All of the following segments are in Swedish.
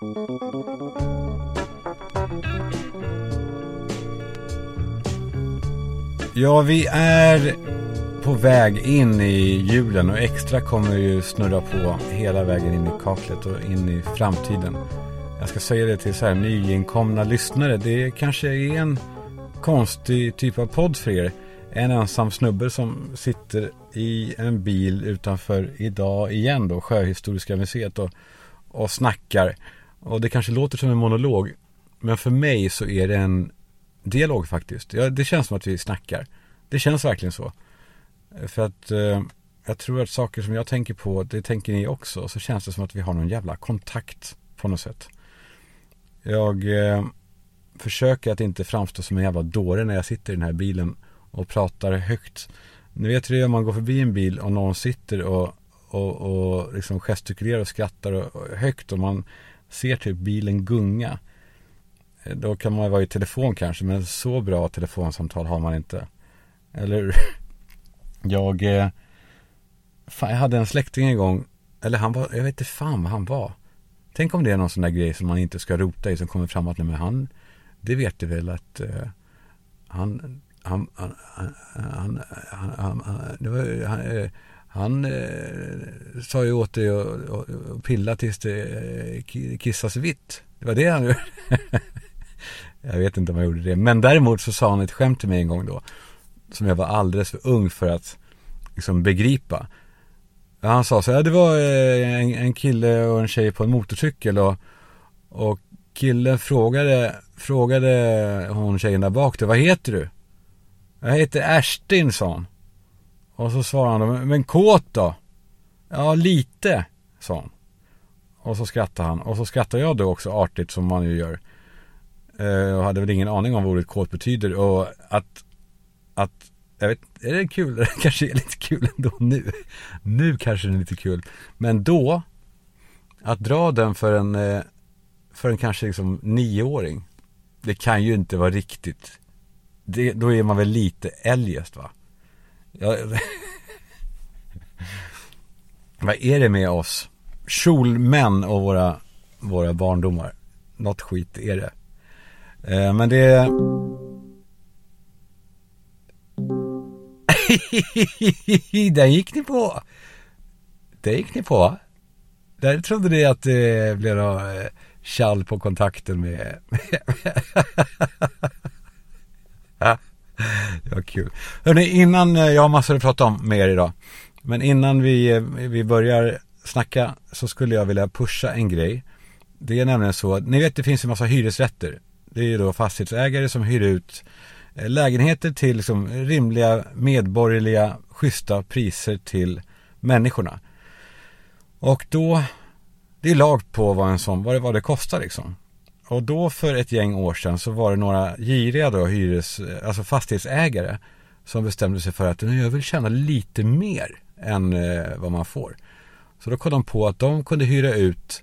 Ja, vi är på väg in i julen och extra kommer ju snurra på hela vägen in i kaklet och in i framtiden. Jag ska säga det till så här nyinkomna lyssnare. Det kanske är en konstig typ av podd för er. En ensam snubbe som sitter i en bil utanför idag igen då, Sjöhistoriska museet och, och snackar. Och det kanske låter som en monolog. Men för mig så är det en dialog faktiskt. Ja, det känns som att vi snackar. Det känns verkligen så. För att eh, jag tror att saker som jag tänker på, det tänker ni också. Så känns det som att vi har någon jävla kontakt på något sätt. Jag eh, försöker att inte framstå som en jävla dåre när jag sitter i den här bilen och pratar högt. Ni vet hur det är om man går förbi en bil och någon sitter och, och, och liksom gestikulerar och skrattar och, och högt och man ser typ bilen gunga. Eh, då kan man vara i telefon kanske, men så bra telefonsamtal har man inte. Eller Jag eh, fan, jag hade en släkting en gång Eller han var, jag vet inte fan vad han var Tänk om det är någon sån där grej som man inte ska rota i som kommer fram att nej, men han Det vet du väl att eh, han, han, han, han, han, han, det var, han, eh, han eh, sa ju åt dig att pilla tills det eh, kissas vitt. Det var det han gjorde. jag vet inte om han gjorde det. Men däremot så sa han ett skämt till mig en gång då som jag var alldeles för ung för att liksom begripa. Han sa så här, det var eh, en, en kille och en tjej på en motorcykel och, och killen frågade, frågade hon tjejen där bak, vad heter du? Jag heter Ashtin, sa hon. Och så svarade han, men kåt då? Ja, lite, sa han. Och så skrattade han. Och så skrattade jag då också artigt som man ju gör. Eh, jag hade väl ingen aning om vad ordet kåt betyder. Och att att, jag vet, är det kul? Det kanske är lite kul ändå nu. Nu kanske det är lite kul. Men då, att dra den för en, eh, för en kanske liksom nioåring. Det kan ju inte vara riktigt. Det, då är man väl lite eljest va? Jag... vad är det med oss? Kjolmän och våra, våra barndomar. Något skit är det. Eh, men det Den gick ni på. Den gick ni på. Där trodde ni att det blev något eh, tjall på kontakten med... ja, det var kul. Hörrni, innan, eh, jag har massor att prata om med er idag. Men innan vi, eh, vi börjar snacka så skulle jag vilja pusha en grej. Det är nämligen så, ni vet det finns en massa hyresrätter. Det är ju då fastighetsägare som hyr ut eh, lägenheter till liksom rimliga medborgerliga schyssta priser till människorna. Och då, det är lag på vad en sån, vad det, vad det kostar liksom. Och då för ett gäng år sedan så var det några giriga då hyres, alltså fastighetsägare som bestämde sig för att jag vill tjäna lite mer än eh, vad man får. Så då kom de på att de kunde hyra ut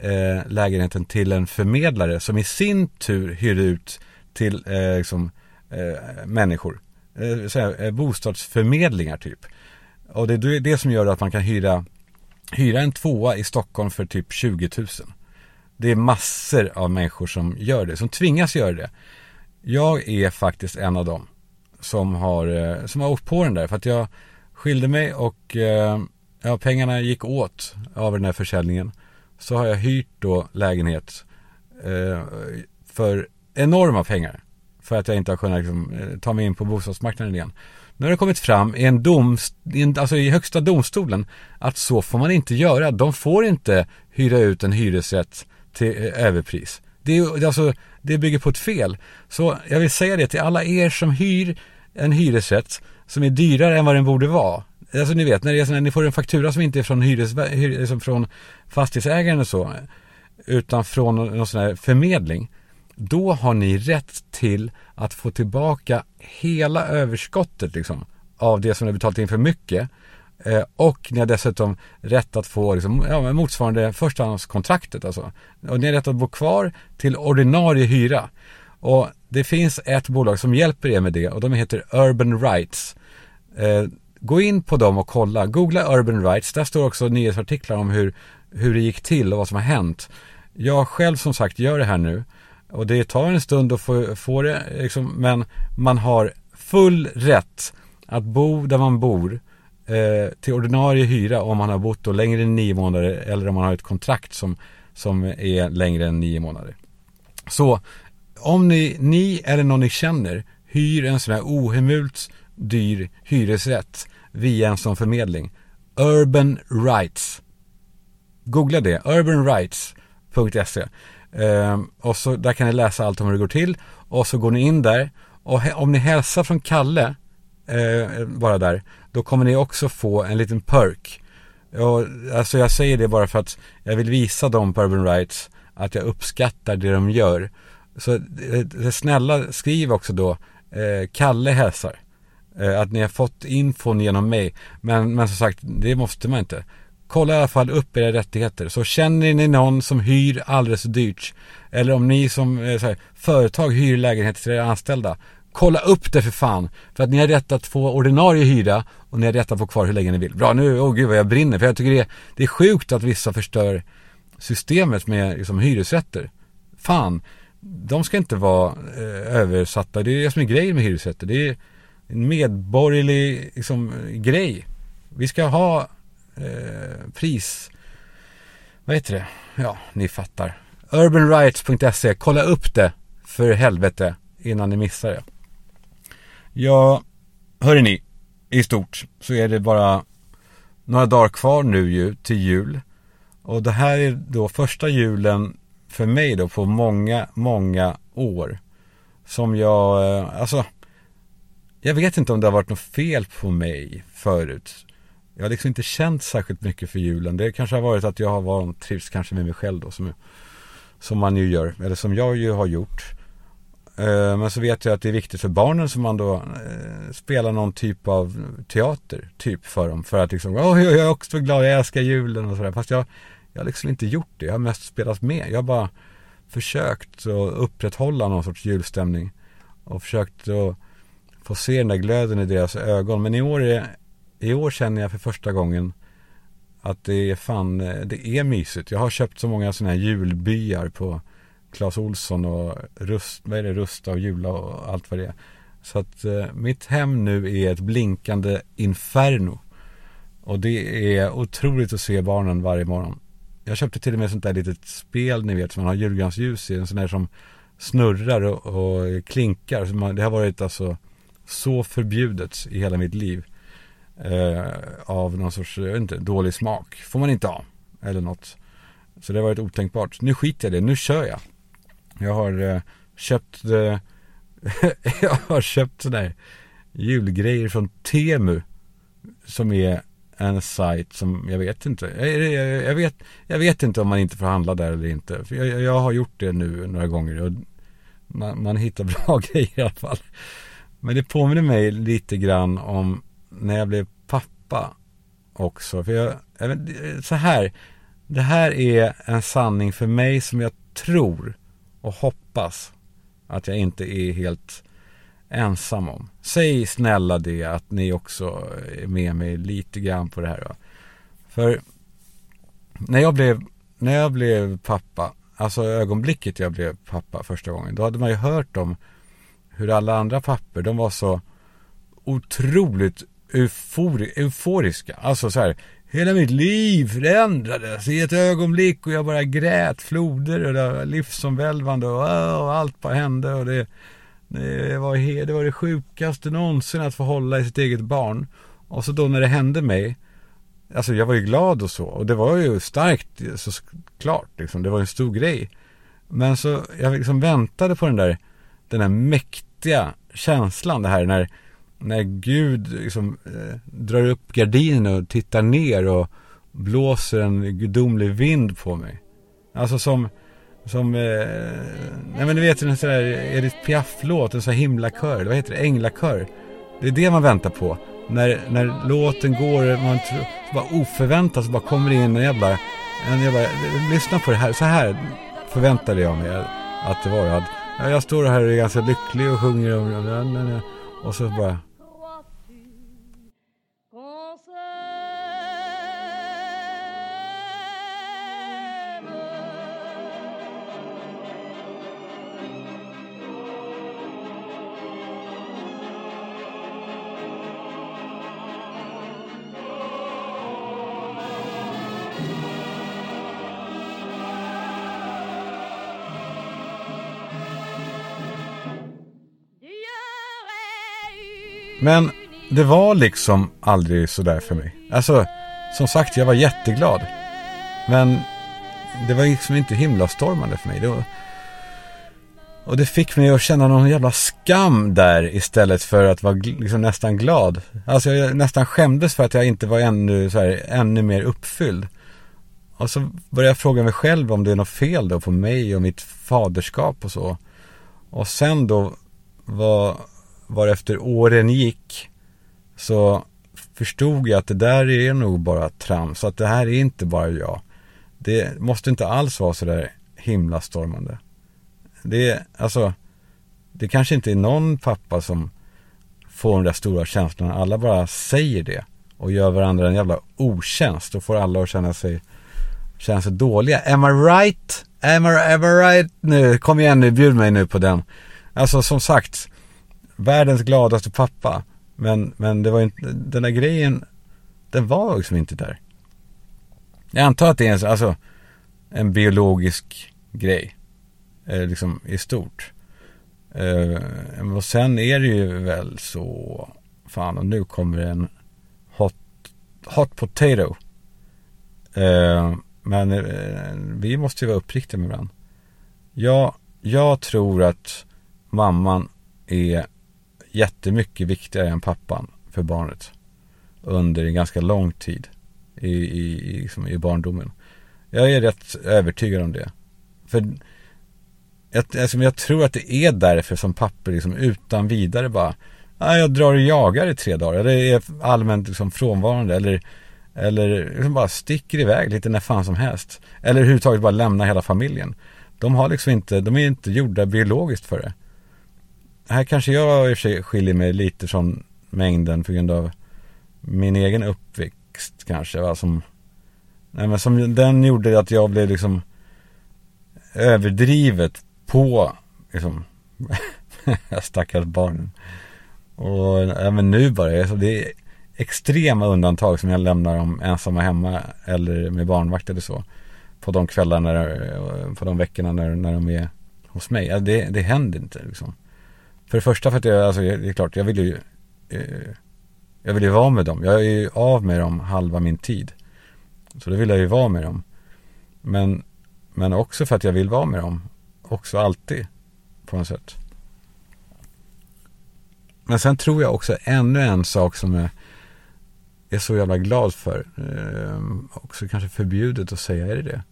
eh, lägenheten till en förmedlare som i sin tur hyrde ut till eh, liksom, eh, människor. Eh, såhär, eh, bostadsförmedlingar typ. Och det är det som gör att man kan hyra, hyra en tvåa i Stockholm för typ 20 000. Det är massor av människor som gör det, som tvingas göra det. Jag är faktiskt en av dem som har, eh, som har åkt på den där. För att jag skilde mig och eh, ja, pengarna gick åt av den här försäljningen. Så har jag hyrt då lägenhet eh, för enorma pengar. För att jag inte har kunnat liksom, eh, ta mig in på bostadsmarknaden igen. Nu har det kommit fram i en dom, alltså i högsta domstolen att så får man inte göra. De får inte hyra ut en hyresrätt till eh, överpris. Det, är, alltså, det bygger på ett fel. Så jag vill säga det till alla er som hyr en hyresrätt som är dyrare än vad den borde vara. Alltså ni vet, när, det är när ni får en faktura som inte är från, hyres, hyr, liksom från fastighetsägaren och så. Utan från någon sån här förmedling. Då har ni rätt till att få tillbaka hela överskottet liksom, av det som ni har betalat in för mycket. Eh, och ni har dessutom rätt att få liksom, ja, motsvarande förstahandskontraktet. Alltså. Och ni har rätt att bo kvar till ordinarie hyra. Och det finns ett bolag som hjälper er med det och de heter Urban Rights. Eh, gå in på dem och kolla. Googla Urban Rights. Där står också nyhetsartiklar om hur, hur det gick till och vad som har hänt. jag själv som sagt gör det här nu. Och det tar en stund att få, få det, liksom, men man har full rätt att bo där man bor eh, till ordinarie hyra om man har bott då längre än nio månader eller om man har ett kontrakt som, som är längre än nio månader. Så om ni, ni eller någon ni känner hyr en sån här ohemult dyr hyresrätt via en sån förmedling. Urban Rights. Googla det, urbanrights.se. Eh, och så där kan ni läsa allt om hur det går till. Och så går ni in där. Och om ni hälsar från Kalle, eh, bara där, då kommer ni också få en liten perk. Och, alltså jag säger det bara för att jag vill visa dem på Urban Rights att jag uppskattar det de gör. Så eh, snälla skriv också då, eh, Kalle hälsar. Eh, att ni har fått infon genom mig. Men, men som sagt, det måste man inte. Kolla i alla fall upp era rättigheter. Så känner ni någon som hyr alldeles för dyrt. Eller om ni som eh, här, företag hyr lägenheter till era anställda. Kolla upp det för fan. För att ni har rätt att få ordinarie hyra och ni har rätt att få kvar hur länge ni vill. Bra, nu, åh oh gud vad jag brinner. För jag tycker det är, det är sjukt att vissa förstör systemet med liksom, hyresrätter. Fan, de ska inte vara eh, översatta. Det är det som är grejen med hyresrätter. Det är en medborgerlig liksom, grej. Vi ska ha eh, pris... Vad heter det? Ja, ni fattar. Urbanrights.se. Kolla upp det för helvete innan ni missar det. Ja, hörni ni. I stort så är det bara några dagar kvar nu ju till jul. Och det här är då första julen för mig då på många, många år. Som jag, eh, alltså jag vet inte om det har varit något fel på mig förut. Jag har liksom inte känt särskilt mycket för julen. Det kanske har varit att jag har varit, trivs kanske med mig själv då. Som, som man ju gör, eller som jag ju har gjort. Eh, men så vet jag att det är viktigt för barnen som man då eh, spelar någon typ av teater, typ för dem. För att liksom, åh, jag är också glad, jag älskar julen och sådär. Fast jag, jag har liksom inte gjort det, jag har mest spelat med. Jag har bara försökt att upprätthålla någon sorts julstämning. Och försökt att få se den där glöden i deras ögon. Men i år, är, i år känner jag för första gången att det är fan, eh, det är mysigt. Jag har köpt så många sådana här julbyar på Clas Olsson och Rust, vad är det, Rusta och Jula och allt vad det är. Så att eh, mitt hem nu är ett blinkande inferno. Och det är otroligt att se barnen varje morgon. Jag köpte till och med sånt där litet spel ni vet som man har julgransljus i. En sån där som snurrar och, och klinkar. Så man, det har varit alltså så förbjudet i hela mitt liv. Eh, av någon sorts, jag vet inte, dålig smak. Får man inte ha. Eller något. Så det har varit otänkbart. Nu skiter jag i det, nu kör jag. Jag har eh, köpt eh, Jag har köpt sådär julgrejer från Temu. Som är en sajt som jag vet inte. Jag, jag, jag, vet, jag vet inte om man inte får handla där eller inte. För jag, jag har gjort det nu några gånger. Och man, man hittar bra grejer i alla fall. Men det påminner mig lite grann om när jag blev pappa också. För jag, så här, det här är en sanning för mig som jag tror och hoppas att jag inte är helt ensam om. Säg snälla det att ni också är med mig lite grann på det här. Då. För när jag blev, när jag blev pappa, alltså ögonblicket jag blev pappa första gången, då hade man ju hört om hur alla andra papper, de var så otroligt eufori, euforiska. Alltså så här, hela mitt liv förändrades i ett ögonblick och jag bara grät floder och det var livsomvälvande och, och allt bara hände och det, det, var, det var det sjukaste någonsin att få hålla i sitt eget barn. Och så då när det hände mig, alltså jag var ju glad och så och det var ju starkt såklart liksom, det var en stor grej. Men så jag liksom väntade på den där, den där mäktiga känslan det här när när Gud liksom, eh, drar upp gardinen och tittar ner och blåser en gudomlig vind på mig. Alltså som, som, eh, nej men du vet en sån där Edith Piaf-låt, en sån här himlakör, vad heter det, änglakör. Det är det man väntar på. När, när låten går, man tror, bara oförväntat så bara kommer det in en jävla, en jävla, lyssna på det här, så här förväntade jag mig att det var. Att, jag står här och är ganska lycklig och sjunger och, och så bara Men det var liksom aldrig sådär för mig. Alltså, som sagt, jag var jätteglad. Men det var liksom inte himlastormande för mig. Det var... Och det fick mig att känna någon jävla skam där istället för att vara liksom nästan glad. Alltså jag nästan skämdes för att jag inte var ännu, så här, ännu mer uppfylld. Och så började jag fråga mig själv om det är något fel då på mig och mitt faderskap och så. Och sen då var, Varefter åren gick så förstod jag att det där är nog bara trams. Att det här är inte bara jag. Det måste inte alls vara sådär himla stormande. Det är alltså, det kanske inte är någon pappa som får de där stora känslorna. Alla bara säger det och gör varandra en jävla otjänst och får alla att känna sig, känna sig dåliga. Am I right? Am I, am I right? Nu, kom igen nu, bjud mig nu på den. Alltså som sagt, världens gladaste pappa. Men, men det var inte, den där grejen, den var liksom inte där. Jag antar att det är en, alltså, en biologisk grej. Eh, liksom i stort. Eh, och sen är det ju väl så, fan och nu kommer en hot, hot potato. Eh, men eh, vi måste ju vara uppriktiga med varandra. Jag, jag tror att mamman är jättemycket viktigare än pappan för barnet. Under en ganska lång tid i, i, liksom i barndomen. Jag är rätt övertygad om det. För jag, alltså, jag tror att det är därför som papper liksom utan vidare bara ah, jag drar och jagar i tre dagar. Eller är allmänt liksom frånvarande. Eller, eller liksom bara sticker iväg lite när fan som helst. Eller överhuvudtaget bara lämnar hela familjen. De har liksom inte, de är inte gjorda biologiskt för det. Här kanske jag i och för sig skiljer mig lite från mängden på grund av min egen uppväxt kanske. Va? Som, nej, men som den gjorde att jag blev liksom överdrivet på liksom, stackars barnen. Och även nu bara, alltså det är extrema undantag som jag lämnar om ensamma hemma eller med barnvakt eller så. På de kvällarna, på de veckorna när, när de är hos mig. Det, det händer inte liksom. För det första för att jag, alltså det är klart, jag vill ju eh, Jag vill ju vara med dem. Jag är ju av med dem halva min tid. Så då vill jag ju vara med dem. Men, men också för att jag vill vara med dem. Också alltid. På något sätt. Men sen tror jag också ännu en sak som jag är så jävla glad för. Eh, också kanske förbjudet att säga, är det det?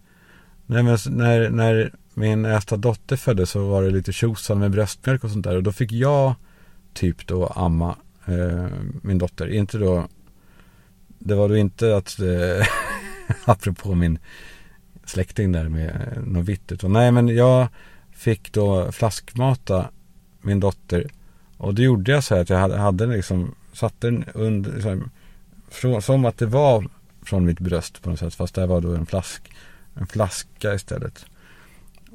Nej, men när, när min äldsta dotter föddes så var det lite tjosan med bröstmjölk och sånt där. Och då fick jag typ då amma eh, min dotter. Inte då, det var då inte att, eh, apropå min släkting där med eh, något vitt. Utan nej men jag fick då flaskmata min dotter. Och det gjorde jag så här att jag hade, hade liksom, satte den under, liksom, från, som att det var från mitt bröst på något sätt. Fast det var då en flask, en flaska istället.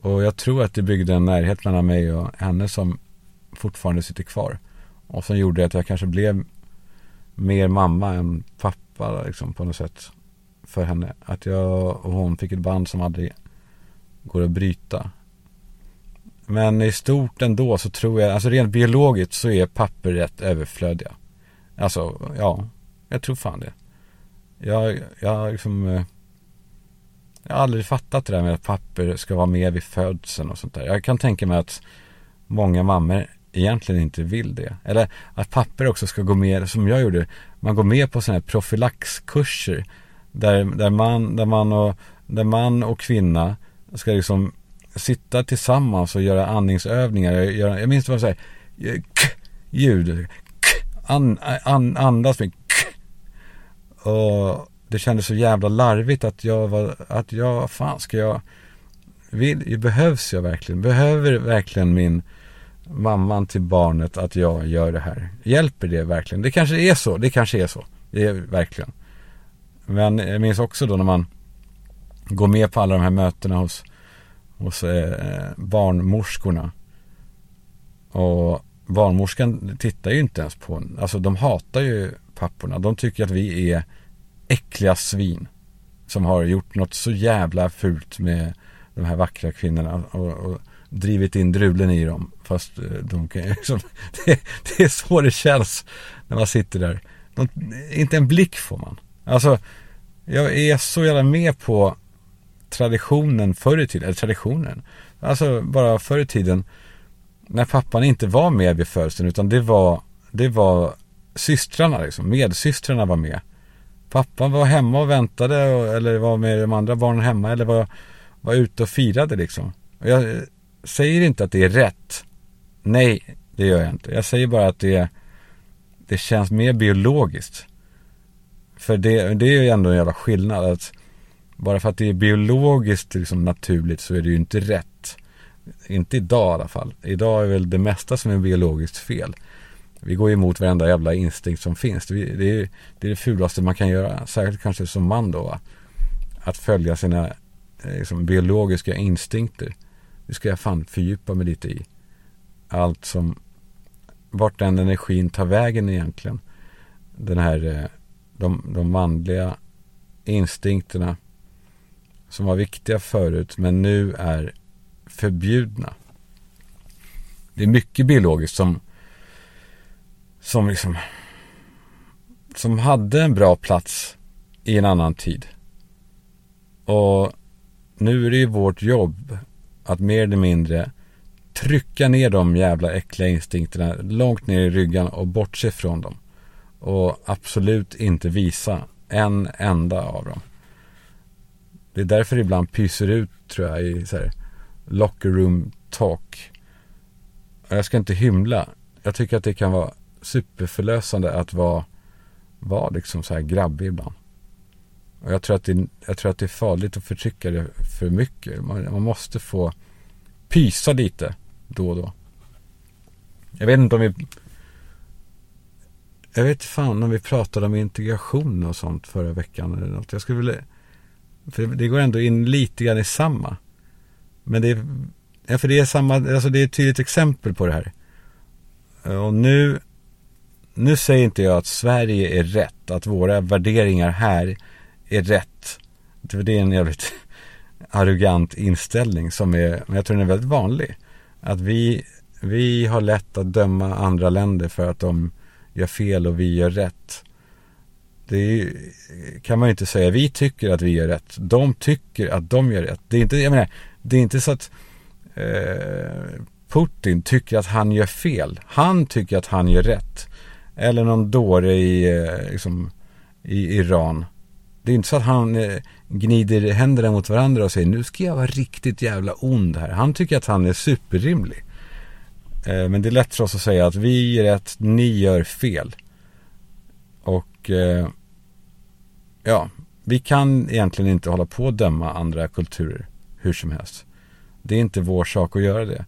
Och jag tror att det byggde en närhet mellan mig och henne som fortfarande sitter kvar. Och som gjorde att jag kanske blev mer mamma än pappa liksom, på något sätt för henne. Att jag och hon fick ett band som aldrig går att bryta. Men i stort ändå så tror jag, alltså rent biologiskt så är papper rätt överflödiga. Alltså, ja, jag tror fan det. Jag, jag liksom eh, jag har aldrig fattat det där med att papper ska vara med vid födseln och sånt där. Jag kan tänka mig att många mammor egentligen inte vill det. Eller att papper också ska gå med, som jag gjorde, man går med på sådana här profylaxkurser. Där, där, man, där, man och, där man och kvinna ska liksom sitta tillsammans och göra andningsövningar. Jag, jag minns det var så här, eh, ljud, an, an, andas med k. Och, det kändes så jävla larvigt att jag var, att jag, fan ska jag, vill, behövs jag verkligen? Behöver verkligen min mamman till barnet att jag gör det här? Hjälper det verkligen? Det kanske är så, det kanske är så. Det är verkligen. Men jag minns också då när man går med på alla de här mötena hos, hos eh, barnmorskorna. Och barnmorskan tittar ju inte ens på en. Alltså de hatar ju papporna. De tycker att vi är äckliga svin. Som har gjort något så jävla fult med de här vackra kvinnorna och, och drivit in drulen i dem. Fast eh, de kan liksom, det, det, är så det känns när man sitter där. De, inte en blick får man. Alltså, jag är så jävla med på traditionen förr i tiden, eller traditionen. Alltså bara förr i tiden när pappan inte var med vid födseln utan det var, det var systrarna liksom, medsystrarna var med. Pappan var hemma och väntade eller var med de andra barnen hemma eller var, var ute och firade liksom. Och jag eh, säger inte att det är rätt. Nej, det gör jag inte. Jag säger bara att det, det känns mer biologiskt. För det, det är ju ändå en jävla skillnad. Att bara för att det är biologiskt liksom naturligt så är det ju inte rätt. Inte idag i alla fall. Idag är väl det mesta som är biologiskt fel. Vi går emot varenda jävla instinkt som finns. Det är, det är det fulaste man kan göra. Särskilt kanske som man då. Va? Att följa sina eh, liksom, biologiska instinkter. Det ska jag fan fördjupa mig lite i. Allt som, vart den energin tar vägen egentligen. Den här, eh, de, de manliga instinkterna som var viktiga förut men nu är förbjudna. Det är mycket biologiskt som som liksom som hade en bra plats i en annan tid. Och nu är det ju vårt jobb att mer eller mindre trycka ner de jävla äckliga instinkterna långt ner i ryggen och bortse från dem. Och absolut inte visa en enda av dem. Det är därför det ibland pyser ut tror jag i så här, locker room talk. Jag ska inte hymla. Jag tycker att det kan vara superförlösande att vara, vara liksom så här grabbig ibland. Och jag tror, att det, jag tror att det är farligt att förtrycka det för mycket. Man, man måste få pysa lite då och då. Jag vet inte om vi... Jag vet fan om vi pratade om integration och sånt förra veckan eller något. Jag skulle vilja... För det går ändå in lite grann i samma. Men det är... Ja, för det är samma... Alltså det är ett tydligt exempel på det här. Och nu... Nu säger inte jag att Sverige är rätt. Att våra värderingar här är rätt. Det är en jävligt arrogant inställning som är, men jag tror den är väldigt vanlig. Att vi, vi har lätt att döma andra länder för att de gör fel och vi gör rätt. Det är, kan man ju inte säga. Vi tycker att vi gör rätt. De tycker att de gör rätt. Det är inte, jag menar, det är inte så att eh, Putin tycker att han gör fel. Han tycker att han gör rätt. Eller någon dåre i, eh, liksom, i Iran det är inte så att han eh, gnider händerna mot varandra och säger nu ska jag vara riktigt jävla ond här. Han tycker att han är superrimlig. Eh, men det är lätt för oss att säga att vi är rätt, ni gör fel. Och ja, vi kan egentligen inte hålla på att döma andra kulturer hur som helst. Det är inte vår sak att göra det.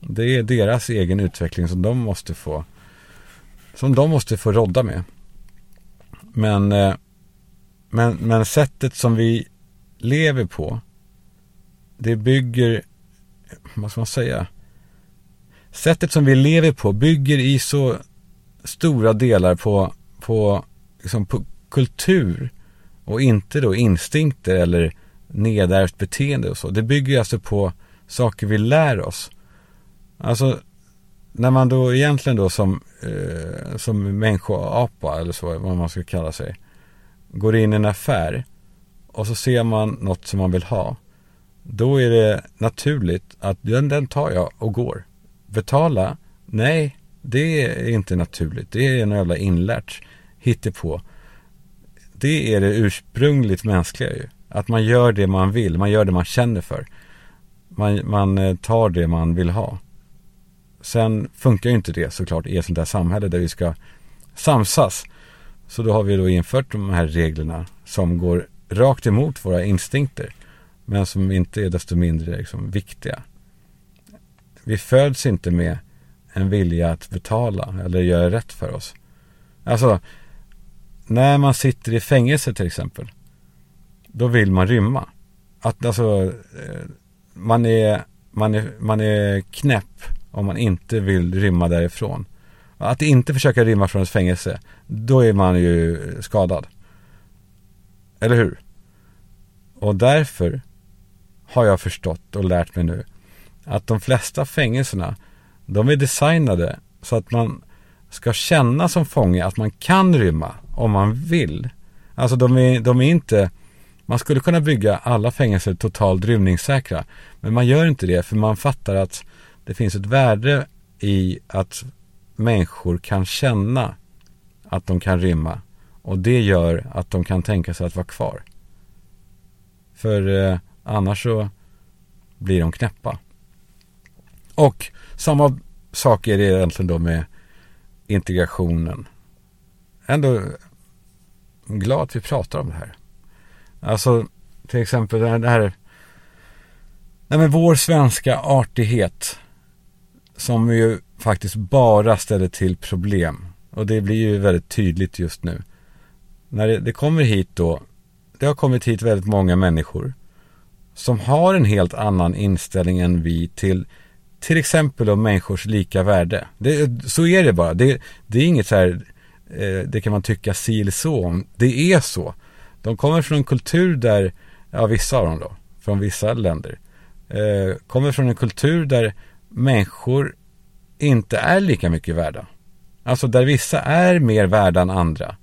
Det är deras egen utveckling som de måste få som de måste få rodda med. Men eh, men, men sättet som vi lever på, det bygger, vad ska man säga? Sättet som vi lever på bygger i så stora delar på, på, liksom på kultur och inte då instinkter eller nedärvt beteende och så. Det bygger alltså på saker vi lär oss. Alltså när man då egentligen då som, eh, som människoapa eller så, vad man ska kalla sig går in i en affär och så ser man något som man vill ha. Då är det naturligt att den, den tar jag och går. Betala? Nej, det är inte naturligt. Det är en jävla inlärt hittepå. Det är det ursprungligt mänskliga ju. Att man gör det man vill, man gör det man känner för. Man, man eh, tar det man vill ha. Sen funkar ju inte det såklart i ett sånt där samhälle där vi ska samsas. Så då har vi då infört de här reglerna som går rakt emot våra instinkter. Men som inte är desto mindre liksom viktiga. Vi föds inte med en vilja att betala eller göra rätt för oss. Alltså, när man sitter i fängelse till exempel. Då vill man rymma. Att alltså, eh, man är, man är, man är knäpp om man inte vill rymma därifrån. Att inte försöka rymma från ett fängelse, då är man ju skadad. Eller hur? Och därför har jag förstått och lärt mig nu, att de flesta fängelserna, de är designade så att man ska känna som fånge att man kan rymma om man vill. Alltså de är, de är inte, man skulle kunna bygga alla fängelser totalt rymningssäkra. Men man gör inte det för man fattar att det finns ett värde i att människor kan känna att de kan rymma. Och det gör att de kan tänka sig att vara kvar. För eh, annars så blir de knäppa. Och samma sak är det egentligen då med integrationen. Ändå glad att vi pratar om det här. Alltså till exempel det här, nej men vår svenska artighet som ju faktiskt bara ställer till problem. Och det blir ju väldigt tydligt just nu. När det, det kommer hit då, det har kommit hit väldigt många människor som har en helt annan inställning än vi till till exempel om människors lika värde. Det, så är det bara. Det, det är inget så här, eh, det kan man tycka si eller så om. Det är så. De kommer från en kultur där, ja vissa av dem då, från vissa länder, eh, kommer från en kultur där människor inte är lika mycket värda. Alltså där vissa är mer värda än andra.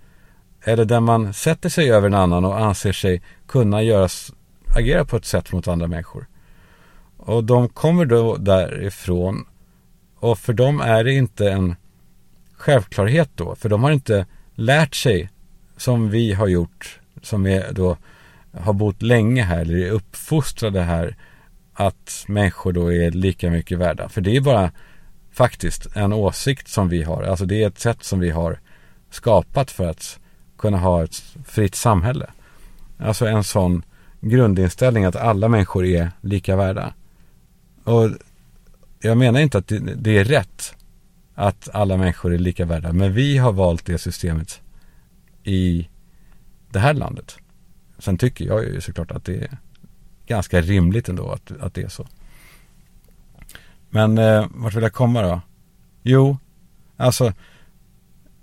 Eller där man sätter sig över en annan och anser sig kunna göras, agera på ett sätt mot andra människor. Och de kommer då därifrån och för dem är det inte en självklarhet då. För de har inte lärt sig som vi har gjort, som är då har bott länge här eller är uppfostrade här, att människor då är lika mycket värda. För det är bara faktiskt en åsikt som vi har. Alltså det är ett sätt som vi har skapat för att kunna ha ett fritt samhälle. Alltså en sån grundinställning att alla människor är lika värda. Och jag menar inte att det, är rätt att alla människor är lika värda. Men vi har valt det systemet i det här landet. Sen tycker jag ju såklart att det är ganska rimligt ändå att, att det är så. Men eh, vart vill jag komma då? Jo, alltså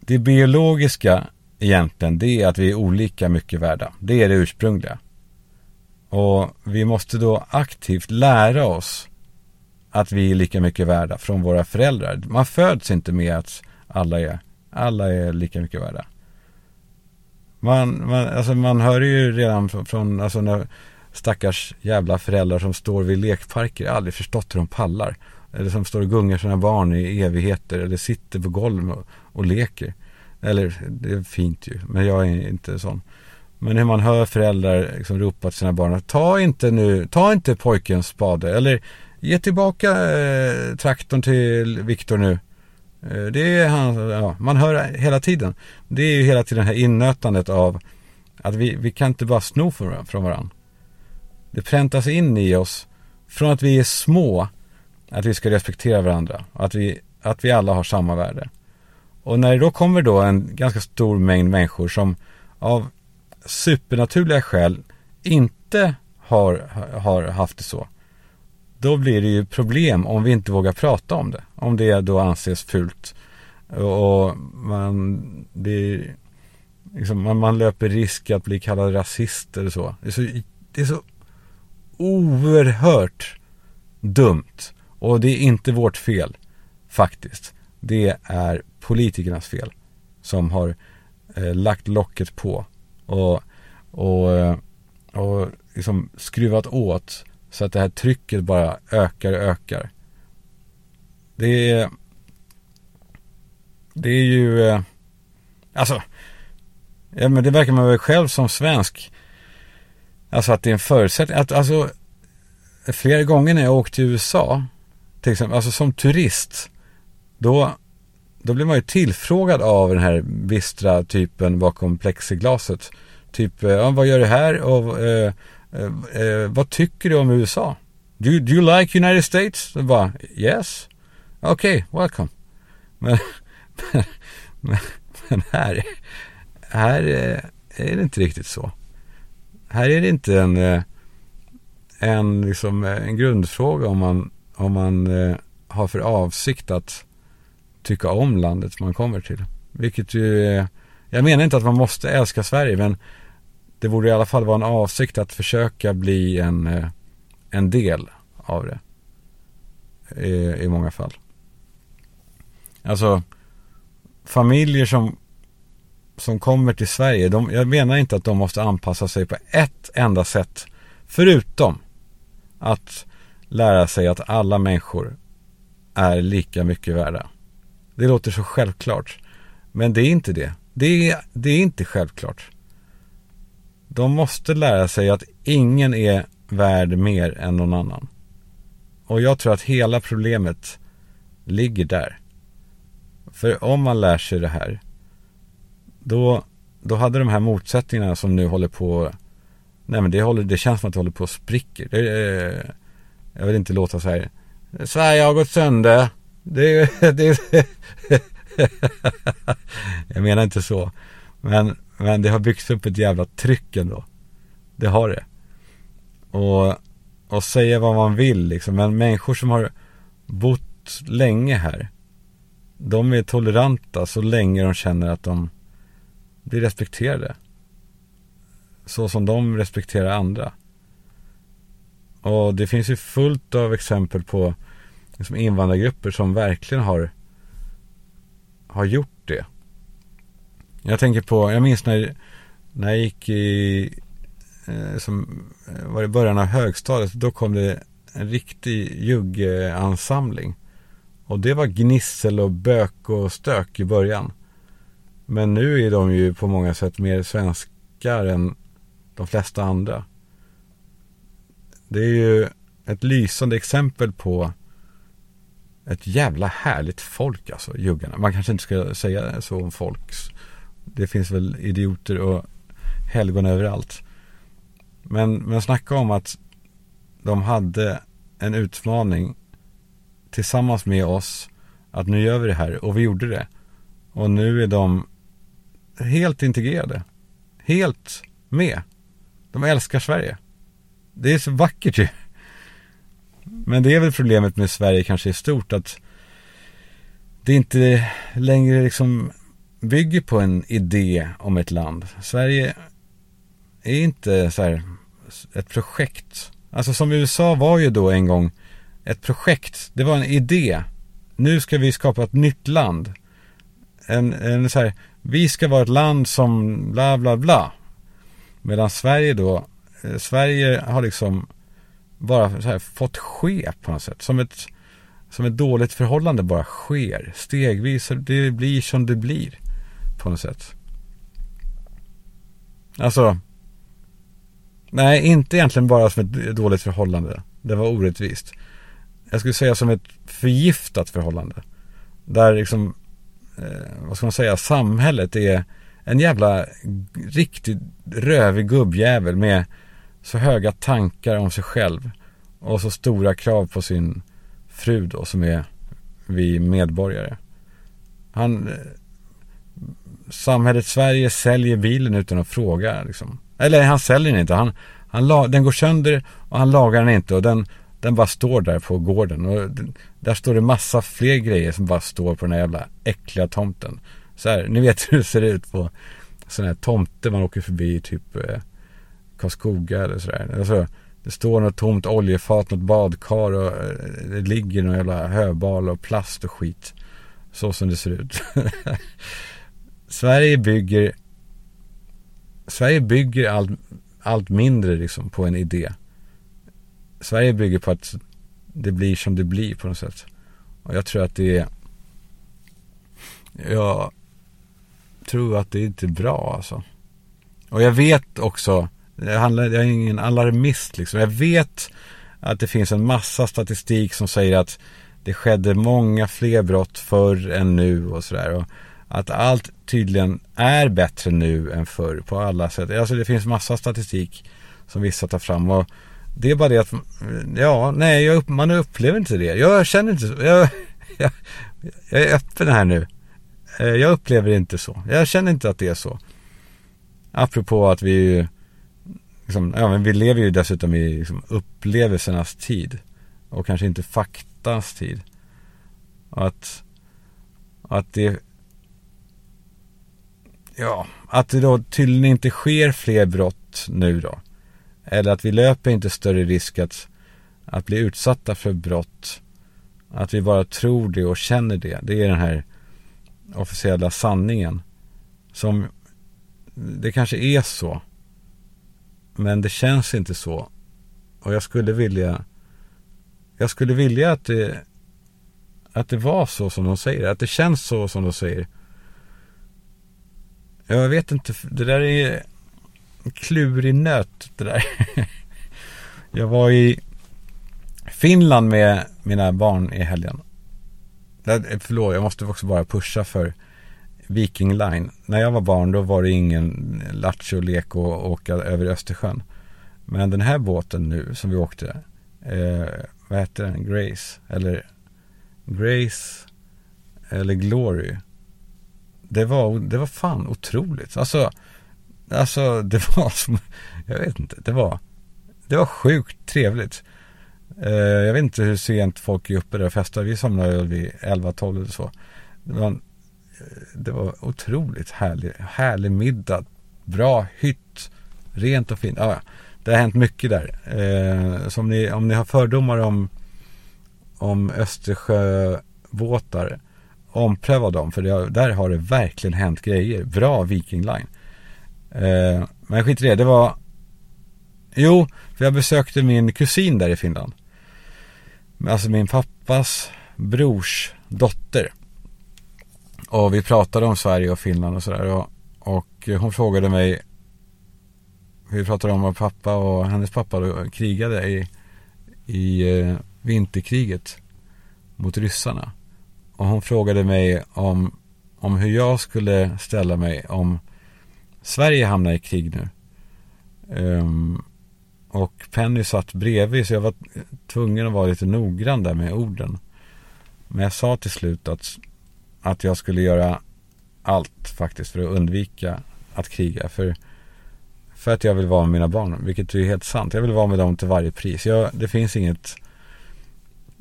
det biologiska egentligen det är att vi är olika mycket värda. Det är det ursprungliga. Och vi måste då aktivt lära oss att vi är lika mycket värda från våra föräldrar. Man föds inte med att alla är, alla är lika mycket värda. Man, man, alltså man hör ju redan från, från alltså när stackars jävla föräldrar som står vid lekparker. Jag har aldrig förstått hur de pallar. Eller som står och gungar sina barn i evigheter. Eller sitter på golvet och, och leker. Eller det är fint ju. Men jag är inte sån. Men hur man hör föräldrar liksom ropa till sina barn. Ta inte nu, ta inte pojkens spade. Eller ge tillbaka eh, traktorn till Viktor nu. Eh, det är han, ja, man hör hela tiden. Det är ju hela tiden det här innötandet av att vi, vi kan inte bara sno från, från varandra. Det präntas in i oss från att vi är små att vi ska respektera varandra. Att vi, att vi alla har samma värde. Och när det då kommer då en ganska stor mängd människor som av supernaturliga skäl inte har, har haft det så. Då blir det ju problem om vi inte vågar prata om det. Om det då anses fult. Och man blir liksom, man, man löper risk att bli kallad rasist eller så. Det är så, det är så oerhört dumt. Och det är inte vårt fel, faktiskt. Det är politikernas fel som har eh, lagt locket på och, och, eh, och liksom skruvat åt så att det här trycket bara ökar och ökar. Det är det är ju eh, alltså ja, men det verkar man väl själv som svensk alltså att det är en förutsättning att alltså flera gånger när jag åkte till USA till exempel, alltså som turist då, då blir man ju tillfrågad av den här bistra typen bakom plexiglaset. Typ, eh, ja, vad gör du här och eh, eh, eh, vad tycker du om USA? Do you, do you like United States? Och bara, yes. Okej, okay, welcome. Men, men, men, här, här eh, är det inte riktigt så. Här är det inte en, eh, en, liksom, eh, en grundfråga om man, om man eh, har för avsikt att tycka om landet man kommer till. Vilket ju är, jag menar inte att man måste älska Sverige men det borde i alla fall vara en avsikt att försöka bli en, en del av det. I, i många fall. Alltså familjer som, som kommer till Sverige. De, jag menar inte att de måste anpassa sig på ett enda sätt. Förutom att lära sig att alla människor är lika mycket värda. Det låter så självklart. Men det är inte det. Det är, det är inte självklart. De måste lära sig att ingen är värd mer än någon annan. Och jag tror att hela problemet ligger där. För om man lär sig det här, då, då hade de här motsättningarna som nu håller på, nej men det, håller, det känns som att det håller på att spricker. Det, eh, jag vill inte låta så här, Sverige har gått sönder. Det, det, jag menar inte så. Men, men det har byggts upp ett jävla tryck ändå. Det har det. Och, och säga vad man vill liksom. Men människor som har bott länge här. De är toleranta så länge de känner att de blir respekterade. Så som de respekterar andra. Och det finns ju fullt av exempel på liksom invandrargrupper som verkligen har har gjort det. Jag tänker på, jag minns när, när jag gick i, eh, som eh, var i början av högstadiet, då kom det en riktig juggeansamling. Och det var gnissel och bök och stök i början. Men nu är de ju på många sätt mer svenskar än de flesta andra. Det är ju ett lysande exempel på ett jävla härligt folk alltså, juggarna. Man kanske inte ska säga så om folks. Det finns väl idioter och helgon överallt. Men, men snacka om att de hade en utmaning tillsammans med oss att nu gör vi det här och vi gjorde det. Och nu är de helt integrerade. Helt med. De älskar Sverige. Det är så vackert ju. Men det är väl problemet med Sverige kanske i stort att det inte längre liksom bygger på en idé om ett land. Sverige är inte så här ett projekt. Alltså som USA var ju då en gång ett projekt. Det var en idé. Nu ska vi skapa ett nytt land. En, en så här, vi ska vara ett land som bla bla bla. Medan Sverige då, eh, Sverige har liksom bara så här fått ske på något sätt. Som ett, som ett dåligt förhållande bara sker stegvis. Det blir som det blir på något sätt. Alltså. Nej, inte egentligen bara som ett dåligt förhållande. Det var orättvist. Jag skulle säga som ett förgiftat förhållande. Där liksom, Eh, vad ska man säga, samhället är en jävla riktigt rövig gubbjävel med så höga tankar om sig själv och så stora krav på sin fru då som är vi medborgare. Han, eh, samhället Sverige säljer bilen utan att fråga liksom. Eller han säljer den inte. Han, han den går sönder och han lagar den inte och den, den bara står där på gården. Och där står det massa fler grejer som bara står på den här jävla äckliga tomten. Så här, ni vet hur det ser ut på sådana här tomter man åker förbi typ eh, Karlskoga eller sådär. Alltså, det står något tomt oljefat, något badkar och eh, det ligger någon jävla höbal och plast och skit. Så som det ser ut. Sverige bygger Sverige bygger allt, allt mindre liksom på en idé. Sverige bygger på att det blir som det blir på något sätt. Och jag tror att det är Jag tror att det är inte är bra alltså. Och jag vet också jag, handlar, jag är ingen alarmist liksom. Jag vet att det finns en massa statistik som säger att det skedde många fler brott förr än nu och sådär. Och Att allt tydligen är bättre nu än förr på alla sätt. Alltså det finns massa statistik som vissa tar fram. Och det är bara det att, ja, nej, jag, man upplever inte det. Jag känner inte så. Jag, jag, jag är öppen här nu. Eh, jag upplever inte så. Jag känner inte att det är så. Apropå att vi liksom, ja, men vi lever ju dessutom i liksom, upplevelsernas tid. Och kanske inte faktans tid. Och att, att det Ja, att det då tydligen inte sker fler brott nu då. Eller att vi löper inte större risk att att bli utsatta för brott. Att vi bara tror det och känner det. Det är den här officiella sanningen. Som det kanske är så. Men det känns inte så. Och jag skulle vilja jag skulle vilja att det att det var så som de säger. Att det känns så som de säger. Jag vet inte. Det där är klurig nöt det där. Jag var i Finland med mina barn i helgen. Förlåt, jag måste också bara pusha för Viking Line. När jag var barn då var det ingen lattjo-lek att åka över Östersjön. Men den här båten nu som vi åkte, eh, vad heter den? Grace? Eller Grace? Eller Glory? Det var, det var fan otroligt. Alltså, alltså det var som, jag vet inte, det var, det var sjukt trevligt. Eh, jag vet inte hur sent folk är uppe där och festar. Vi somnade vid 11-12 eller så. Det var, eh, det var otroligt härlig, härlig middag. Bra hytt. Rent och fint. Ah, ja, det har hänt mycket där. Eh, så om ni, om ni har fördomar om, om Östersjövåtar, Ompröva dem. För det, där har det verkligen hänt grejer. Bra Viking Line. Eh, men skit i det. Det var Jo, för jag besökte min kusin där i Finland. Alltså min pappas brors dotter. Och vi pratade om Sverige och Finland och sådär. Och, och hon frågade mig. Vi pratade om att pappa och hennes pappa då krigade i, i eh, vinterkriget mot ryssarna. Och hon frågade mig om, om hur jag skulle ställa mig om Sverige hamnar i krig nu. Um, och Penny satt bredvid så jag var tvungen att vara lite noggrann där med orden. Men jag sa till slut att, att jag skulle göra allt faktiskt för att undvika att kriga. För, för att jag vill vara med mina barn, vilket är helt sant. Jag vill vara med dem till varje pris. Jag, det finns inget,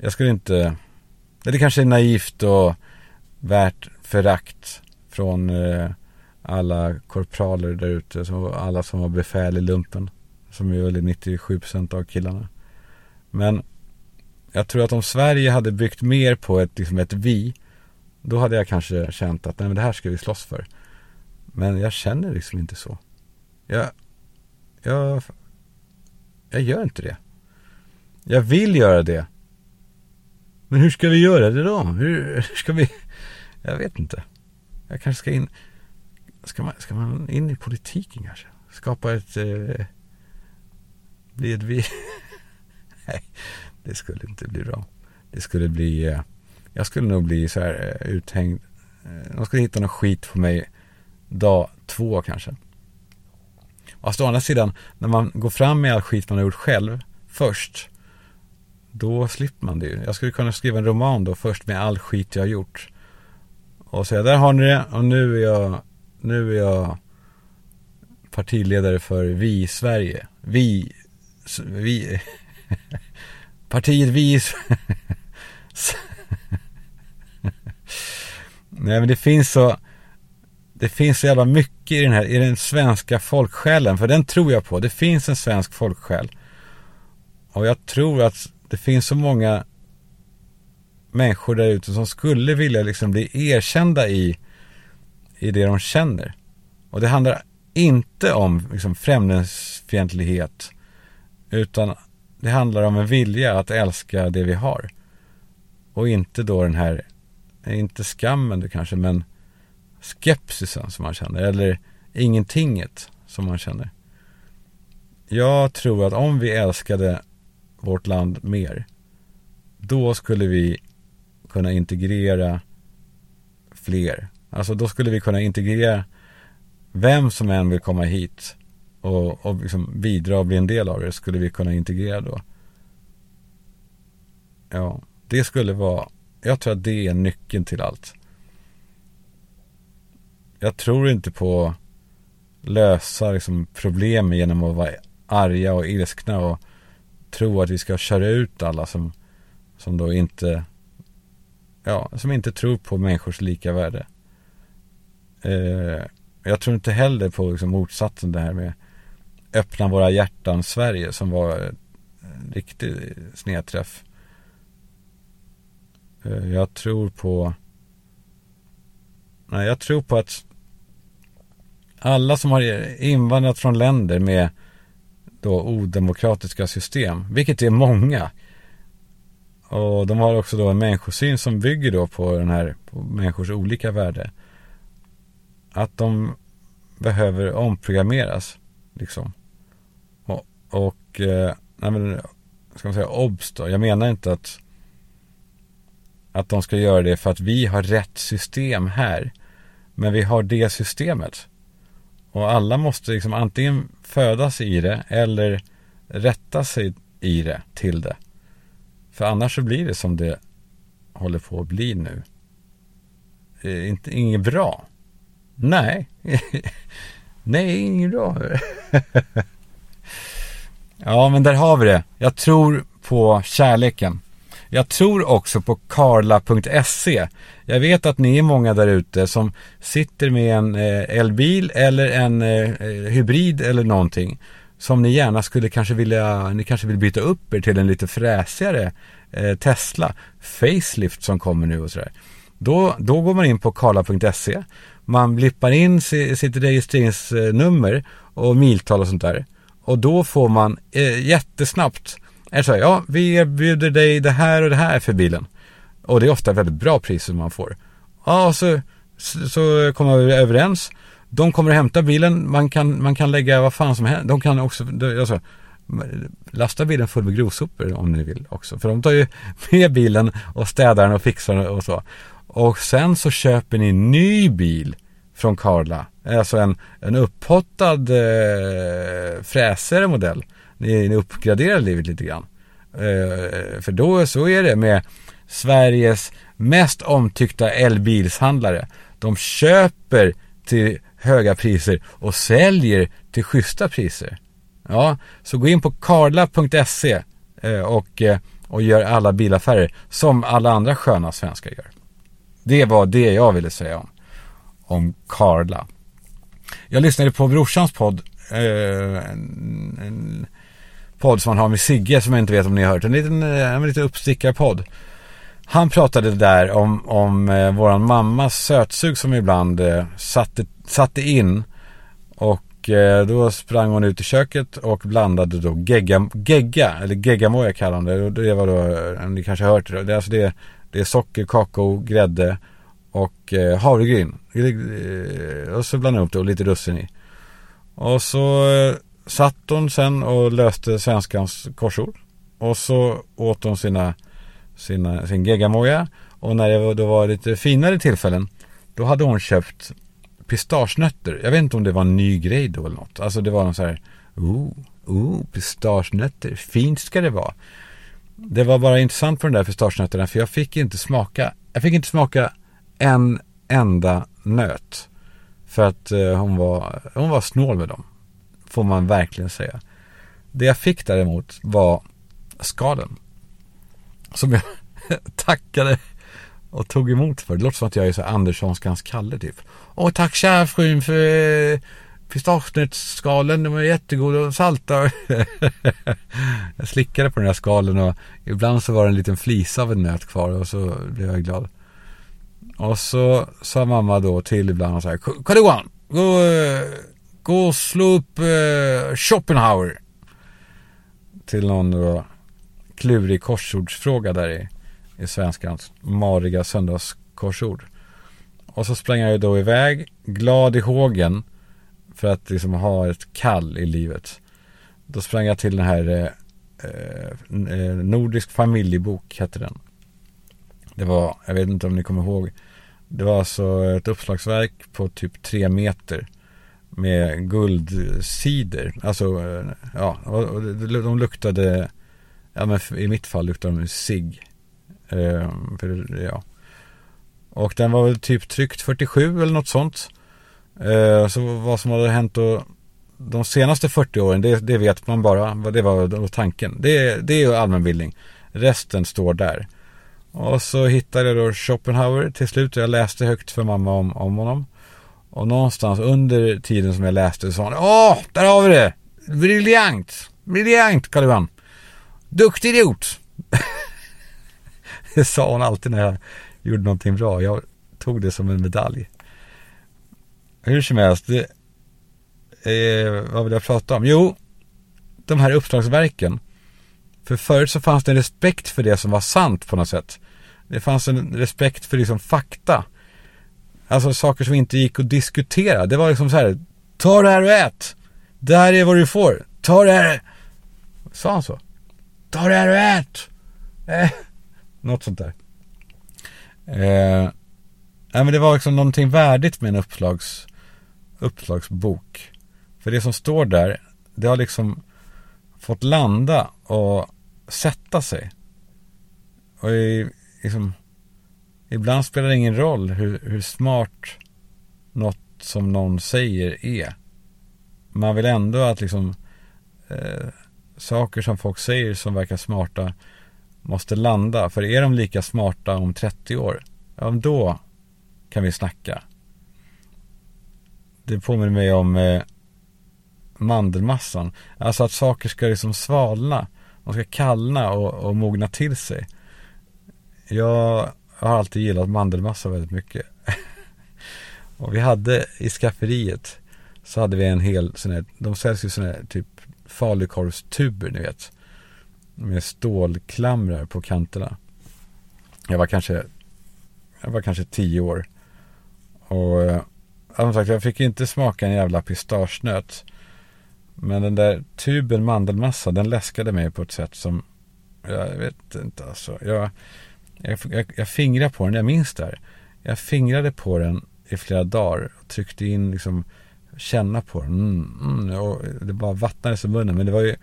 jag skulle inte, det kanske är naivt och värt förakt från eh, alla korpraler där ute, alla som har befäl i lumpen. Som är väl 97% av killarna. Men jag tror att om Sverige hade byggt mer på ett, liksom ett vi. Då hade jag kanske känt att nej men det här ska vi slåss för. Men jag känner liksom inte så. Jag, jag, jag gör inte det. Jag vill göra det. Men hur ska vi göra det då? Hur, hur ska vi? Jag vet inte. Jag kanske ska in. Ska man, ska man in i politiken kanske? Skapa ett eh, bli ett vi. Nej, det skulle inte bli bra. Det skulle bli, eh, jag skulle nog bli så här eh, uthängd. Eh, de skulle hitta någon skit på mig dag två kanske. Fast å andra sidan, när man går fram med all skit man har gjort själv först. Då slipper man det ju. Jag skulle kunna skriva en roman då först med all skit jag har gjort. Och säga, där har ni det. Och nu är jag, nu är jag partiledare för Vi i Sverige. Vi vi, partiet vi Nej men det finns så Det finns så jävla mycket i den här, i den svenska folksjälen. För den tror jag på. Det finns en svensk folksjäl. Och jag tror att det finns så många människor där ute som skulle vilja liksom bli erkända i, i det de känner. Och det handlar inte om liksom främlingsfientlighet utan det handlar om en vilja att älska det vi har. Och inte då den här, inte skammen du kanske, men skepsisen som man känner. Eller ingentinget som man känner. Jag tror att om vi älskade vårt land mer, då skulle vi kunna integrera fler. Alltså då skulle vi kunna integrera vem som än vill komma hit och, och liksom bidra och bli en del av det skulle vi kunna integrera då. Ja, det skulle vara, jag tror att det är nyckeln till allt. Jag tror inte på lösa liksom, problem genom att vara arga och ilskna och tro att vi ska köra ut alla som, som då inte ja, som inte tror på människors lika värde. Eh, jag tror inte heller på liksom, motsatsen det här med öppna våra hjärtan Sverige som var en riktig snedträff. Eh, jag tror på Nej, jag tror på att alla som har invandrat från länder med då odemokratiska system, vilket är många. Och de har också då en människosyn som bygger då på den här, på människors olika värde. Att de behöver omprogrammeras, liksom. Och, och eh, nej men, ska man säga obs då, jag menar inte att att de ska göra det för att vi har rätt system här. Men vi har det systemet. Och alla måste liksom antingen födas i det eller rätta sig i det, till det. För annars så blir det som det håller på att bli nu. Eh, inte, inget bra. Nej. Nej, ingen bra. ja, men där har vi det. Jag tror på kärleken. Jag tror också på karla.se. Jag vet att ni är många där ute som sitter med en eh, elbil eller en eh, eh, hybrid eller någonting. Som ni gärna skulle kanske vilja, ni kanske vill byta upp er till en lite fräsigare Tesla. Facelift som kommer nu och sådär. Då, då går man in på karla.se. Man blippar in sitt registreringsnummer och miltal och sånt där. Och då får man eh, jättesnabbt är så här, ja, vi erbjuder dig det här och det här för bilen. Och det är ofta väldigt bra priser man får. Ja, och så, så kommer vi överens. De kommer att hämta bilen, man kan, man kan lägga vad fan som helst. De kan också, alltså, lasta bilen full med grovsopor om ni vill också. För de tar ju med bilen och städar den och fixar den och så. Och sen så köper ni en ny bil från Karla. Alltså en, en upphottad eh, fräsigare modell ni, ni uppgraderar livet lite grann. Eh, för då så är det med Sveriges mest omtyckta elbilshandlare. De köper till höga priser och säljer till schyssta priser. Ja, så gå in på karla.se eh, och, eh, och gör alla bilaffärer som alla andra sköna svenskar gör. Det var det jag ville säga om, om Karla. Jag lyssnade på brorsans podd eh, en, en, podd som han har med Sigge som jag inte vet om ni har hört. En liten, eh, en liten uppstickarpodd. Han pratade där om, om eh, våran mammas sötsug som ibland eh, satte, satte in. Och eh, då sprang hon ut i köket och blandade då gegga, gegga eller geggamoja kallar hon det. Det var då, eh, ni kanske har hört det. Det är, alltså det, det är socker, kakao, grädde och eh, havregryn. Eh, och så blandade hon upp det och lite russin i. Och så eh, satt hon sen och löste svenskans korsord. Och så åt hon sina, sina, sin geggamoja. Och när det då var lite finare tillfällen. Då hade hon köpt pistagenötter. Jag vet inte om det var en ny grej då eller något. Alltså det var någon så här. Oh, oh, pistagenötter. Fint ska det vara. Det var bara intressant på de där pistagenötterna. För jag fick inte smaka. Jag fick inte smaka en enda nöt. För att eh, hon, var, hon var snål med dem. Får man verkligen säga. Det jag fick däremot var skalen. Som jag tackade och tog emot för. Det låter som att jag är så Anderssonskans Kalle typ. Åh tack kära frun för pistagenötsskalen. De var jättegoda och salta. jag slickade på den här skalen och ibland så var det en liten flisa av en nöt kvar och så blev jag glad. Och så sa mamma då till ibland och så här. Karl Johan, gå Gå och slå upp eh, Schopenhauer. Till någon då klurig korsordsfråga där i, i svenskans mariga söndagskorsord. Och så sprang jag då iväg, glad i hågen. För att liksom ha ett kall i livet. Då sprang jag till den här eh, eh, eh, Nordisk familjebok hette den. Det var, jag vet inte om ni kommer ihåg. Det var alltså ett uppslagsverk på typ tre meter med guldcider. Alltså, eh, ja, de luktade, ja men i mitt fall luktade de sig. Ehm, för, ja. Och den var väl typ tryckt 47 eller något sånt. Eh, så vad som hade hänt då de senaste 40 åren, det, det vet man bara. Det var tanken. Det, det är ju allmänbildning. Resten står där. Och så hittade jag då Schopenhauer till slut. Jag läste högt för mamma om, om honom. Och någonstans under tiden som jag läste så sa han Åh, där har vi det! Briljant! Briljant Karl Johan! Duktig idiot! det sa hon alltid när jag gjorde någonting bra. Jag tog det som en medalj. Hur som helst, det, eh, vad vill jag prata om? Jo, de här uppslagsverken. För förut så fanns det en respekt för det som var sant på något sätt. Det fanns en respekt för liksom fakta. Alltså saker som inte gick att diskutera. Det var liksom så här, ta det här och ät. Det här är vad du får. Ta det här. Sa han så? Ta det här och ät. Eh. Något sånt där. Eh. Nej men det var liksom någonting värdigt med en uppslags, uppslagsbok. För det som står där, det har liksom fått landa och sätta sig. Och i, liksom, ibland spelar det ingen roll hur, hur smart något som någon säger är. Man vill ändå att liksom eh, saker som folk säger som verkar smarta måste landa. För är de lika smarta om 30 år, ja då kan vi snacka. Det påminner mig om eh, mandelmassan. Alltså att saker ska liksom svalna. De ska kallna och, och mogna till sig. Jag har alltid gillat mandelmassa väldigt mycket. och vi hade i skafferiet så hade vi en hel sån här, de säljs ju sån här typ falukorvstuber ni vet. Med stålklamrar på kanterna. Jag var kanske, jag var kanske tio år. Och eh, som sagt, jag fick inte smaka en jävla pistagenöt. Men den där tuben mandelmassa, den läskade mig på ett sätt som, jag vet inte alltså. Jag, jag, jag, jag fingrade på den, jag minns det här. Jag fingrade på den i flera dagar och tryckte in liksom, känna på den. Mm, mm, och det bara vattnades i munnen. Men det var ju,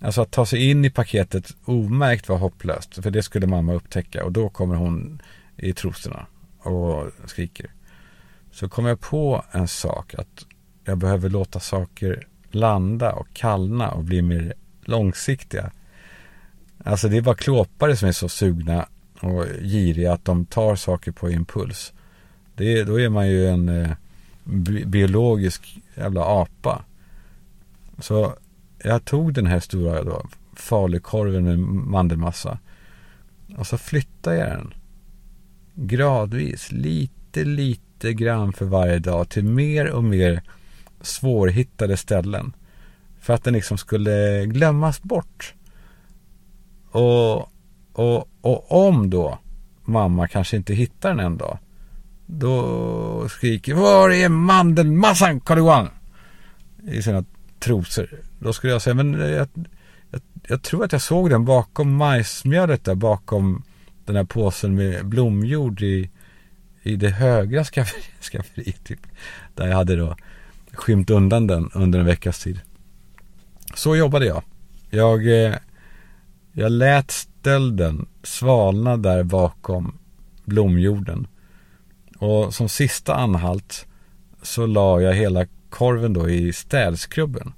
alltså att ta sig in i paketet omärkt var hopplöst. För det skulle mamma upptäcka och då kommer hon i trosorna och skriker. Så kom jag på en sak att jag behöver låta saker landa och kallna och bli mer långsiktiga. Alltså det är bara klåpare som är så sugna och giriga att de tar saker på impuls. Det, då är man ju en eh, biologisk jävla apa. Så jag tog den här stora då, falukorven med mandelmassa. Och så flyttade jag den. Gradvis, lite, lite grann för varje dag till mer och mer svårhittade ställen. För att den liksom skulle glömmas bort. Och, och, och om då mamma kanske inte hittar den en dag. Då skriker Var är mandelmassan Karl-Johan? I sina trosor. Då skulle jag säga men jag, jag, jag, tror att jag såg den bakom majsmjölet där bakom den här påsen med blomjord i, i det högra skafferiet. Typ, där jag hade då skymt undan den under en veckas tid. Så jobbade jag. Jag, eh, jag lät stölden svalna där bakom blomjorden. Och som sista anhalt så la jag hela korven då i städskrubben.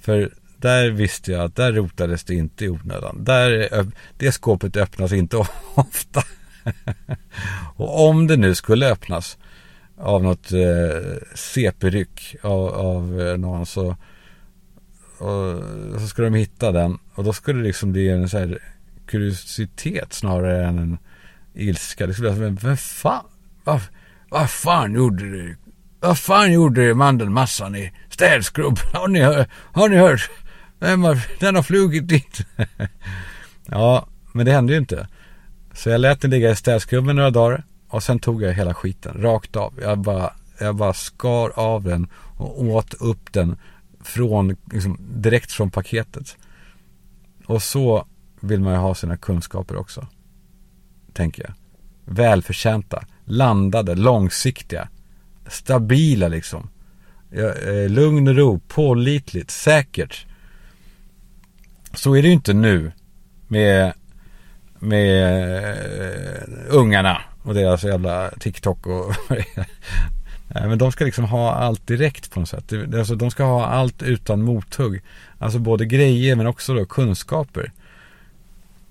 För där visste jag att där rotades det inte i onödan. Där, det skåpet öppnas inte ofta. och om det nu skulle öppnas av något eh, CP-ryck av, av eh, någon så, och, så skulle de hitta den och då skulle det liksom bli en så här kuriositet snarare än en ilska. Det skulle bli men vem fan, vad, vad fan gjorde du? Vad fan gjorde mandelmassan i städskrubben? Har ni, hört, har ni hört? Vem har, den har flugit dit. ja, men det hände ju inte. Så jag lät den ligga i städskrubben några dagar. Och sen tog jag hela skiten rakt av. Jag bara, jag bara skar av den och åt upp den från, liksom, direkt från paketet. Och så vill man ju ha sina kunskaper också. Tänker jag. Välförtjänta, landade, långsiktiga, stabila liksom. Eh, lugn och ro, pålitligt, säkert. Så är det ju inte nu med, med uh, ungarna och deras jävla TikTok och men de ska liksom ha allt direkt på något sätt. Alltså, de ska ha allt utan mothugg. Alltså både grejer men också då kunskaper.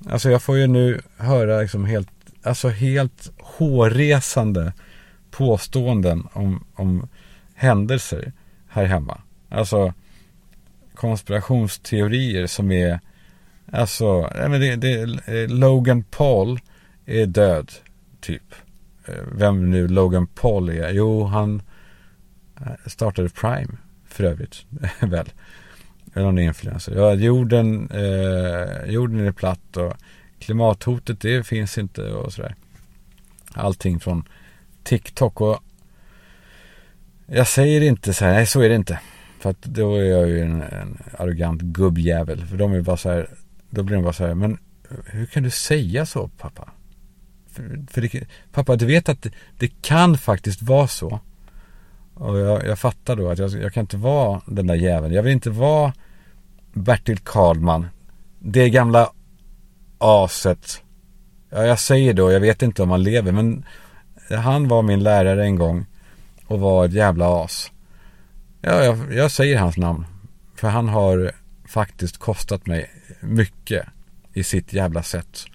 Alltså jag får ju nu höra liksom helt, alltså helt hårresande påståenden om, om händelser här hemma. Alltså konspirationsteorier som är Alltså, men det, det, eh, Logan Paul är död, typ. Eh, vem nu Logan Paul är? Jo, han eh, startade Prime för övrigt, väl. Eller om det är influencer. Ja, jorden, eh, jorden är platt och klimathotet det finns inte och sådär. Allting från TikTok och jag säger inte så här, nej så är det inte. För att då är jag ju en, en arrogant gubbjävel. För de är bara så här, då blir de bara så här, men hur kan du säga så pappa? För, för det, pappa, du vet att det, det, kan faktiskt vara så. Och jag, jag fattar då att jag, jag, kan inte vara den där jäveln. Jag vill inte vara Bertil Karlman. Det gamla aset. Ja, jag säger då, jag vet inte om han lever, men han var min lärare en gång och var ett jävla as. Ja, jag, jag säger hans namn. För han har faktiskt kostat mig mycket i sitt jävla sätt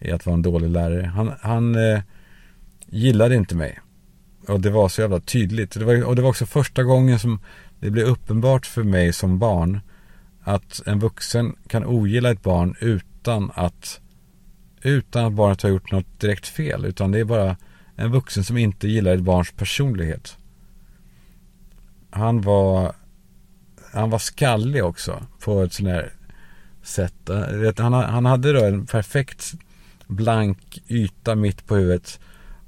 i att vara en dålig lärare. Han, han eh, gillade inte mig. Och det var så jävla tydligt. Det var, och det var också första gången som det blev uppenbart för mig som barn att en vuxen kan ogilla ett barn utan att utan att barnet har gjort något direkt fel. Utan det är bara en vuxen som inte gillar ett barns personlighet. Han var han var skallig också på ett sånt här sätt. Eh, han, han hade då en perfekt blank yta mitt på huvudet.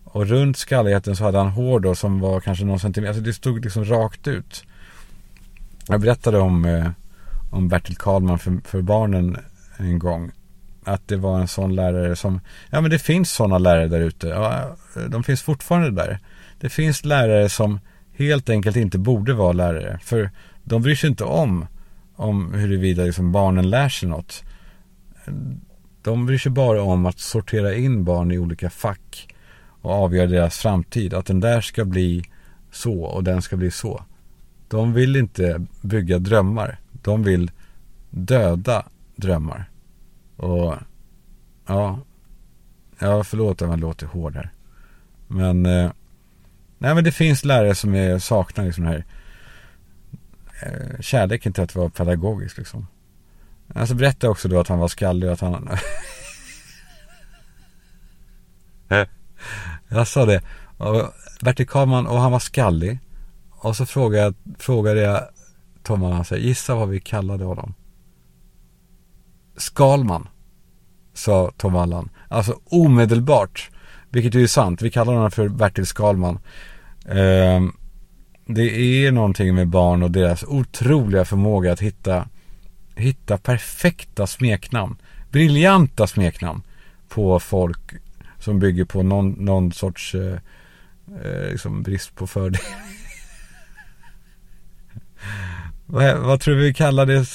Och runt skalligheten så hade han hår då som var kanske någon centimeter. Alltså det stod liksom rakt ut. Jag berättade om, eh, om Bertil Karlman för, för barnen en gång. Att det var en sån lärare som, ja men det finns sådana lärare där ute. Ja, de finns fortfarande där. Det finns lärare som helt enkelt inte borde vara lärare. För de bryr sig inte om, om huruvida liksom barnen lär sig något. De bryr sig bara om att sortera in barn i olika fack och avgöra deras framtid. Att den där ska bli så och den ska bli så. De vill inte bygga drömmar. De vill döda drömmar. Och ja, ja förlåt om jag låter hård här. Men, eh, nej men det finns lärare som är, saknar liksom den här kärleken till att vara pedagogisk liksom. Alltså berättade också då att han var skallig och att han... jag sa det. Och Bertil Karlman och han var skallig. Och så frågade, frågade jag Tom Allan, gissa vad vi kallade honom. Skalman, sa Tom Allan. Alltså omedelbart. Vilket ju är sant. Vi kallar honom för Bertil Skalman. Eh, det är någonting med barn och deras otroliga förmåga att hitta hitta perfekta smeknamn. Briljanta smeknamn på folk som bygger på någon, någon sorts eh, eh, liksom brist på fördel. vad, vad tror vi vi kallar det?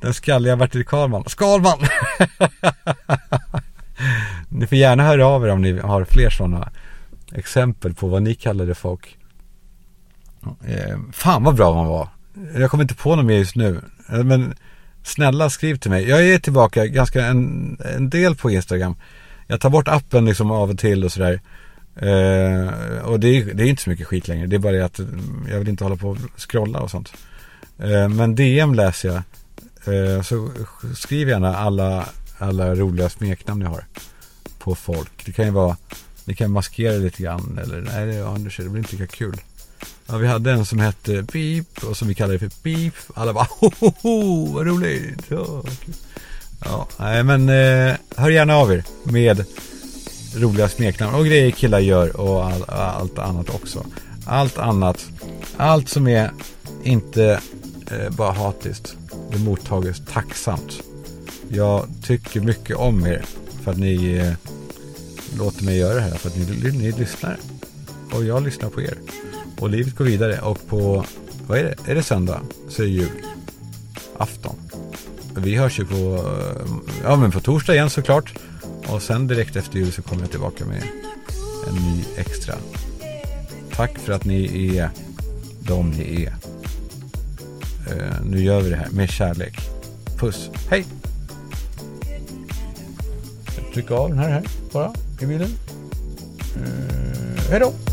Den skalliga Bertil Karlman. Skalman! ni får gärna höra av er om ni har fler sådana exempel på vad ni kallade folk. Eh, fan vad bra man var. Jag kommer inte på något mer just nu. Eh, men Snälla skriv till mig. Jag är tillbaka ganska en, en del på Instagram. Jag tar bort appen liksom av och till och sådär. Eh, och det är, det är inte så mycket skit längre. Det är bara det att mm, jag vill inte hålla på och scrolla och sånt. Eh, men DM läser jag. Eh, så skriv gärna alla, alla roliga smeknamn ni har. På folk. Det kan ju vara, ni kan maskera lite grann. Eller nej, det, ja, det blir inte lika kul. Ja, vi hade en som hette Beep och som vi kallade för Beep. Alla bara ho, ho, ho vad roligt. Ja, ja nej, men eh, hör gärna av er med roliga smeknamn och grejer killar gör och all, allt annat också. Allt annat, allt som är inte eh, bara hatiskt, det mottages tacksamt. Jag tycker mycket om er för att ni eh, låter mig göra det här, för att ni, ni lyssnar. Och jag lyssnar på er. Och livet går vidare och på, vad är det, är det söndag så är det jul. Afton. Vi hörs ju på, eh, ja men på torsdag igen såklart. Och sen direkt efter jul så kommer jag tillbaka med en ny extra. Tack för att ni är de ni är. Uh, nu gör vi det här med kärlek. Puss, hej! Tryck av den här, här bara i bilen. Uh, hej då!